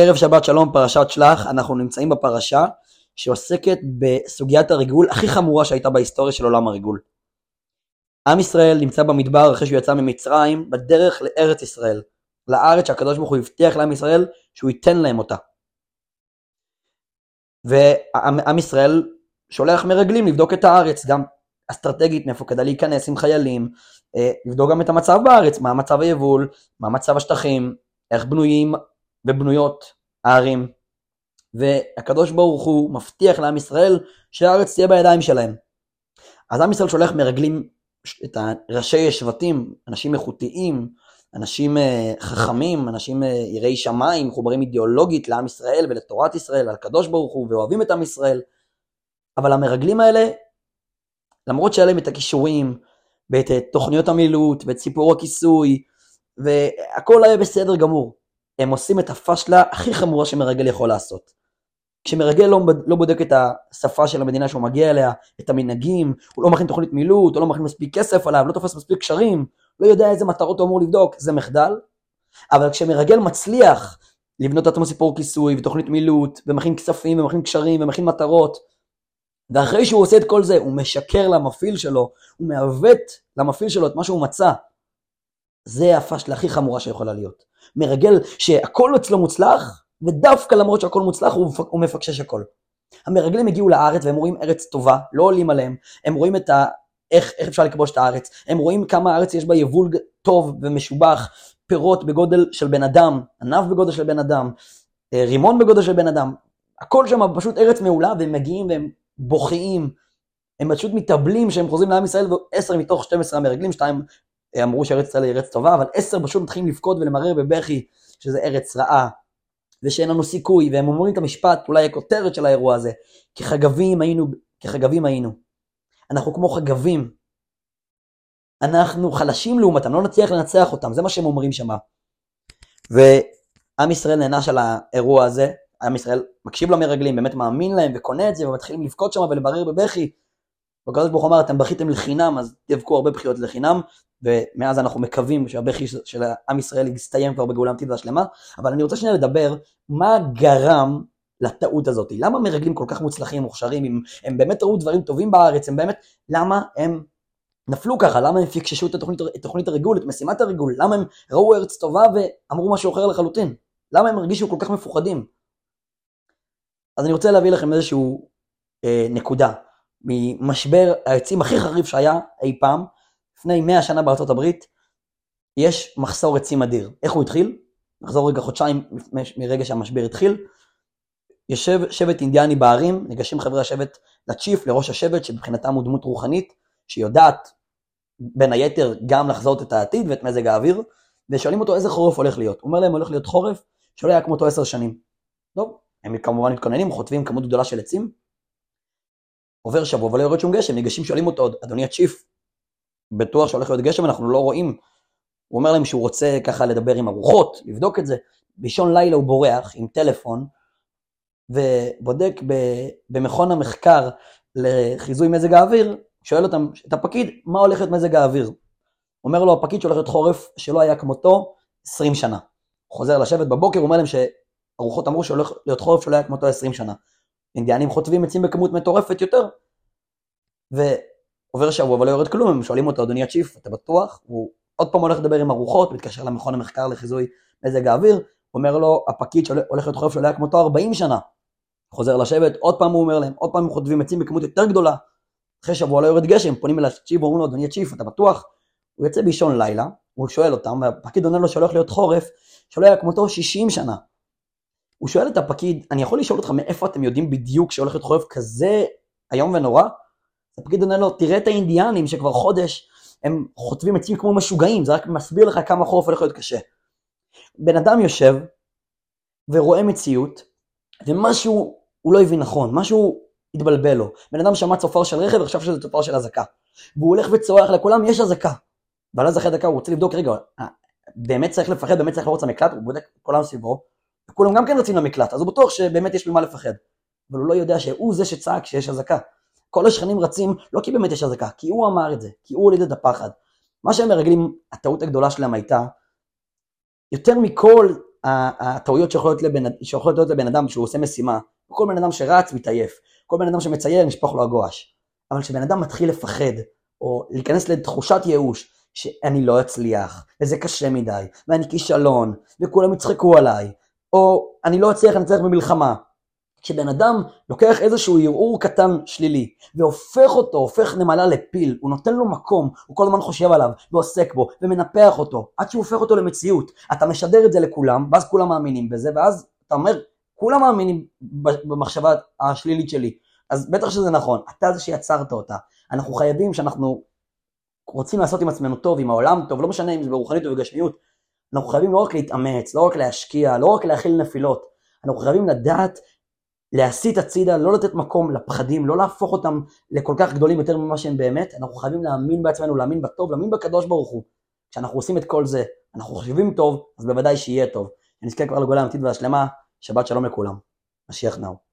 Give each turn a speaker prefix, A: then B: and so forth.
A: ערב שבת שלום, פרשת שלח, אנחנו נמצאים בפרשה שעוסקת בסוגיית הריגול הכי חמורה שהייתה בהיסטוריה של עולם הריגול. עם ישראל נמצא במדבר אחרי שהוא יצא ממצרים בדרך לארץ ישראל, לארץ שהקדוש ברוך הוא הבטיח לעם ישראל שהוא ייתן להם אותה. ועם ישראל שולח מרגלים לבדוק את הארץ, גם אסטרטגית מאיפה כדאי להיכנס עם חיילים, אה, לבדוק גם את המצב בארץ, מה מצב היבול, מה מצב השטחים, איך בנויים ובנויות הערים. והקדוש ברוך הוא מבטיח לעם ישראל שהארץ תהיה בידיים שלהם. אז עם ישראל שולח מרגלים את ראשי השבטים, אנשים איכותיים, אנשים אה, חכמים, אנשים אה, יראי שמיים, מחוברים אידיאולוגית לעם ישראל ולתורת ישראל, על הקדוש ברוך הוא, ואוהבים את עם ישראל. אבל המרגלים האלה, למרות שהיה להם את הכישורים, ואת אה, תוכניות המילוט, ואת סיפור הכיסוי, והכל היה בסדר גמור. הם עושים את הפשלה הכי חמורה שמרגל יכול לעשות. כשמרגל לא, לא בודק את השפה של המדינה שהוא מגיע אליה, את המנהגים, הוא לא מכין תוכנית מילוט, הוא לא מכין מספיק כסף עליו, לא תופס מספיק קשרים, לא יודע איזה מטרות הוא אמור לבדוק, זה מחדל. אבל כשמרגל מצליח לבנות לעצמו סיפור כיסוי ותוכנית מילוט, ומכין כספים ומכין קשרים ומכין מטרות, ואחרי שהוא עושה את כל זה, הוא משקר למפעיל שלו, הוא מעוות למפעיל שלו את מה שהוא מצא. זה הפשלה הכי חמורה שיכולה להיות. מרגל שהכל אצלו מוצלח, ודווקא למרות שהכל מוצלח הוא, הוא מפקשש הכל. המרגלים הגיעו לארץ והם רואים ארץ טובה, לא עולים עליהם, הם רואים את ה... איך, איך אפשר לכבוש את הארץ, הם רואים כמה הארץ יש בה יבול טוב ומשובח, פירות בגודל של בן אדם, ענב בגודל של בן אדם, אה, רימון בגודל של בן אדם, הכל שם פשוט ארץ מעולה והם מגיעים והם בוכיים, הם פשוט מתאבלים שהם חוזרים לעם ישראל ועשר מתוך 12 המרגלים, שתיים אמרו שארץ ישראל היא ארץ טובה, אבל עשר פשוט מתחילים לבכות ולמרר בבכי שזה ארץ רעה, ושאין לנו סיכוי, והם אומרים את המשפט, אולי הכותרת של האירוע הזה, כחגבים היינו, כחגבים היינו. אנחנו כמו חגבים. אנחנו חלשים לעומתם, לא נצליח לנצח אותם, זה מה שהם אומרים שמה. ועם ישראל נענש על האירוע הזה, עם ישראל מקשיב למרגלים, באמת מאמין להם וקונה את זה, ומתחילים לבכות שם ולברר בבכי. והקדוש ברוך הוא אמר, אתם בכיתם לחינם, אז תבכו הרבה בכיות לחינם, ומאז אנחנו מקווים שהבכי של עם ישראל יסתיים כבר בגאולה אמיתית והשלמה, אבל אני רוצה שנייה לדבר מה גרם לטעות הזאת, למה מרגלים כל כך מוצלחים, מוכשרים, הם, הם באמת ראו דברים טובים בארץ, הם באמת, למה הם נפלו ככה, למה הם פיקששו את תוכנית, את תוכנית הריגול, את משימת הריגול, למה הם ראו ארץ טובה ואמרו משהו אחר לחלוטין, למה הם הרגישו כל כך מפוחדים. אז אני רוצה להביא לכם איזשהו אה, נקודה ממשבר העצים הכי חריף שהיה אי פעם, לפני 100 שנה בארצות הברית, יש מחסור עצים אדיר. איך הוא התחיל? נחזור רגע חודשיים מרגע שהמשבר התחיל. יושב שבט אינדיאני בערים, ניגשים חברי השבט לצ'יף, לראש השבט, שמבחינתם הוא דמות רוחנית, שיודעת בין היתר גם לחזות את העתיד ואת מזג האוויר, ושואלים אותו איזה חורף הולך להיות. הוא אומר להם הולך להיות חורף שלא היה כמותו עשר שנים. טוב, הם כמובן מתכוננים, חוטבים כמות גדולה של עצים. עובר שבוע ולא יורד שום גשם, ניגשים שואלים אותו, אדוני הצ'יף, בטוח שהולך להיות גשם, אנחנו לא רואים. הוא אומר להם שהוא רוצה ככה לדבר עם הרוחות, לבדוק את זה. באישון לילה הוא בורח עם טלפון, ובודק במכון המחקר לחיזוי מזג האוויר, שואל אותם, את הפקיד, מה הולך להיות מזג האוויר? אומר לו הפקיד שהולך להיות חורף שלא היה כמותו 20 שנה. חוזר לשבת בבוקר, הוא אומר להם שהרוחות אמרו שהולך להיות חורף שלא היה כמותו 20 שנה. אינדיאנים חוטבים עצים בכמות מטורפת יותר. ועובר שבוע ולא יורד כלום, הם שואלים אותו, אדוני הצ'יף, אתה בטוח? הוא עוד פעם הולך לדבר עם הרוחות, מתקשר למכון המחקר לחיזוי מזג האוויר, אומר לו, הפקיד שהולך להיות חורף שלא היה כמותו 40 שנה. חוזר לשבת, עוד פעם הוא אומר להם, עוד פעם הם חוטבים עצים בכמות יותר גדולה. אחרי שבוע לא יורד גשם, פונים אל הצ'יף ואומרים לו, אדוני הצ'יף, אתה בטוח? הוא יוצא באישון לילה, הוא שואל אותם, והפקיד עונה לו שהולך להיות חורף שלא היה כמותו 60 שנה. הוא שואל את הפקיד, אני יכול לשאול אותך מאיפה אתם יודעים בדיוק שהולך להיות חורף כזה איום ונורא? הפקיד עונה לו, תראה את האינדיאנים שכבר חודש הם חוטבים עצים כמו משוגעים, זה רק מסביר לך כמה חורף הולך להיות קשה. בן אדם יושב ורואה מציאות, ומשהו הוא לא הבין נכון, משהו התבלבל לו. בן אדם שמע צופר של רכב וחשב שזה צופר של אזעקה. והוא הולך וצורח לכולם, יש אזעקה. ועל אז אחרי דקה הוא רוצה לבדוק, רגע, אה, באמת צריך לפחד, באמת צריך לרוץ למקלט, הוא בודק כולם סביבו, וכולם גם כן רצים למקלט, אז הוא בטוח שבאמת יש ממה לפחד. אבל הוא לא יודע שהוא זה שצעק שיש אזעקה. כל השכנים רצים לא כי באמת יש אזעקה, כי הוא אמר את זה, כי הוא הוליד את הפחד. מה שהם מרגלים, הטעות הגדולה שלהם הייתה, יותר מכל הטעויות שיכולות להיות, לבן, לבן אדם שהוא עושה משימה, כל בן אדם שרץ מתעייף, כל בן אדם שמצייר נשפוך לו הגואש. אבל כשבן אדם מתחיל לפחד, או להיכנס לתחושת ייאוש, שאני לא אצליח, וזה קשה מדי, ואני כישלון, וכולם יצחקו עליי, או אני לא אצליח, צריך במלחמה. כשבן אדם לוקח איזשהו ערעור קטן שלילי, והופך אותו, הופך נמלה לפיל, הוא נותן לו מקום, הוא כל הזמן חושב עליו, ועוסק בו, ומנפח אותו, עד שהוא הופך אותו למציאות. אתה משדר את זה לכולם, ואז כולם מאמינים בזה, ואז אתה אומר, כולם מאמינים במחשבה השלילית שלי. אז בטח שזה נכון, אתה זה שיצרת אותה. אנחנו חייבים שאנחנו רוצים לעשות עם עצמנו טוב, עם העולם טוב, לא משנה אם זה ברוחנית או בגשמיות, אנחנו חייבים לא רק להתאמץ, לא רק להשקיע, לא רק להכיל נפילות, אנחנו חייבים לדעת להסיט הצידה, לא לתת מקום לפחדים, לא להפוך אותם לכל כך גדולים יותר ממה שהם באמת, אנחנו חייבים להאמין בעצמנו, להאמין בטוב, להאמין בקדוש ברוך הוא. כשאנחנו עושים את כל זה, אנחנו חושבים טוב, אז בוודאי שיהיה טוב. נזכה כבר לגאולה האמיתית והשלמה, שבת שלום לכולם. משיח נאו.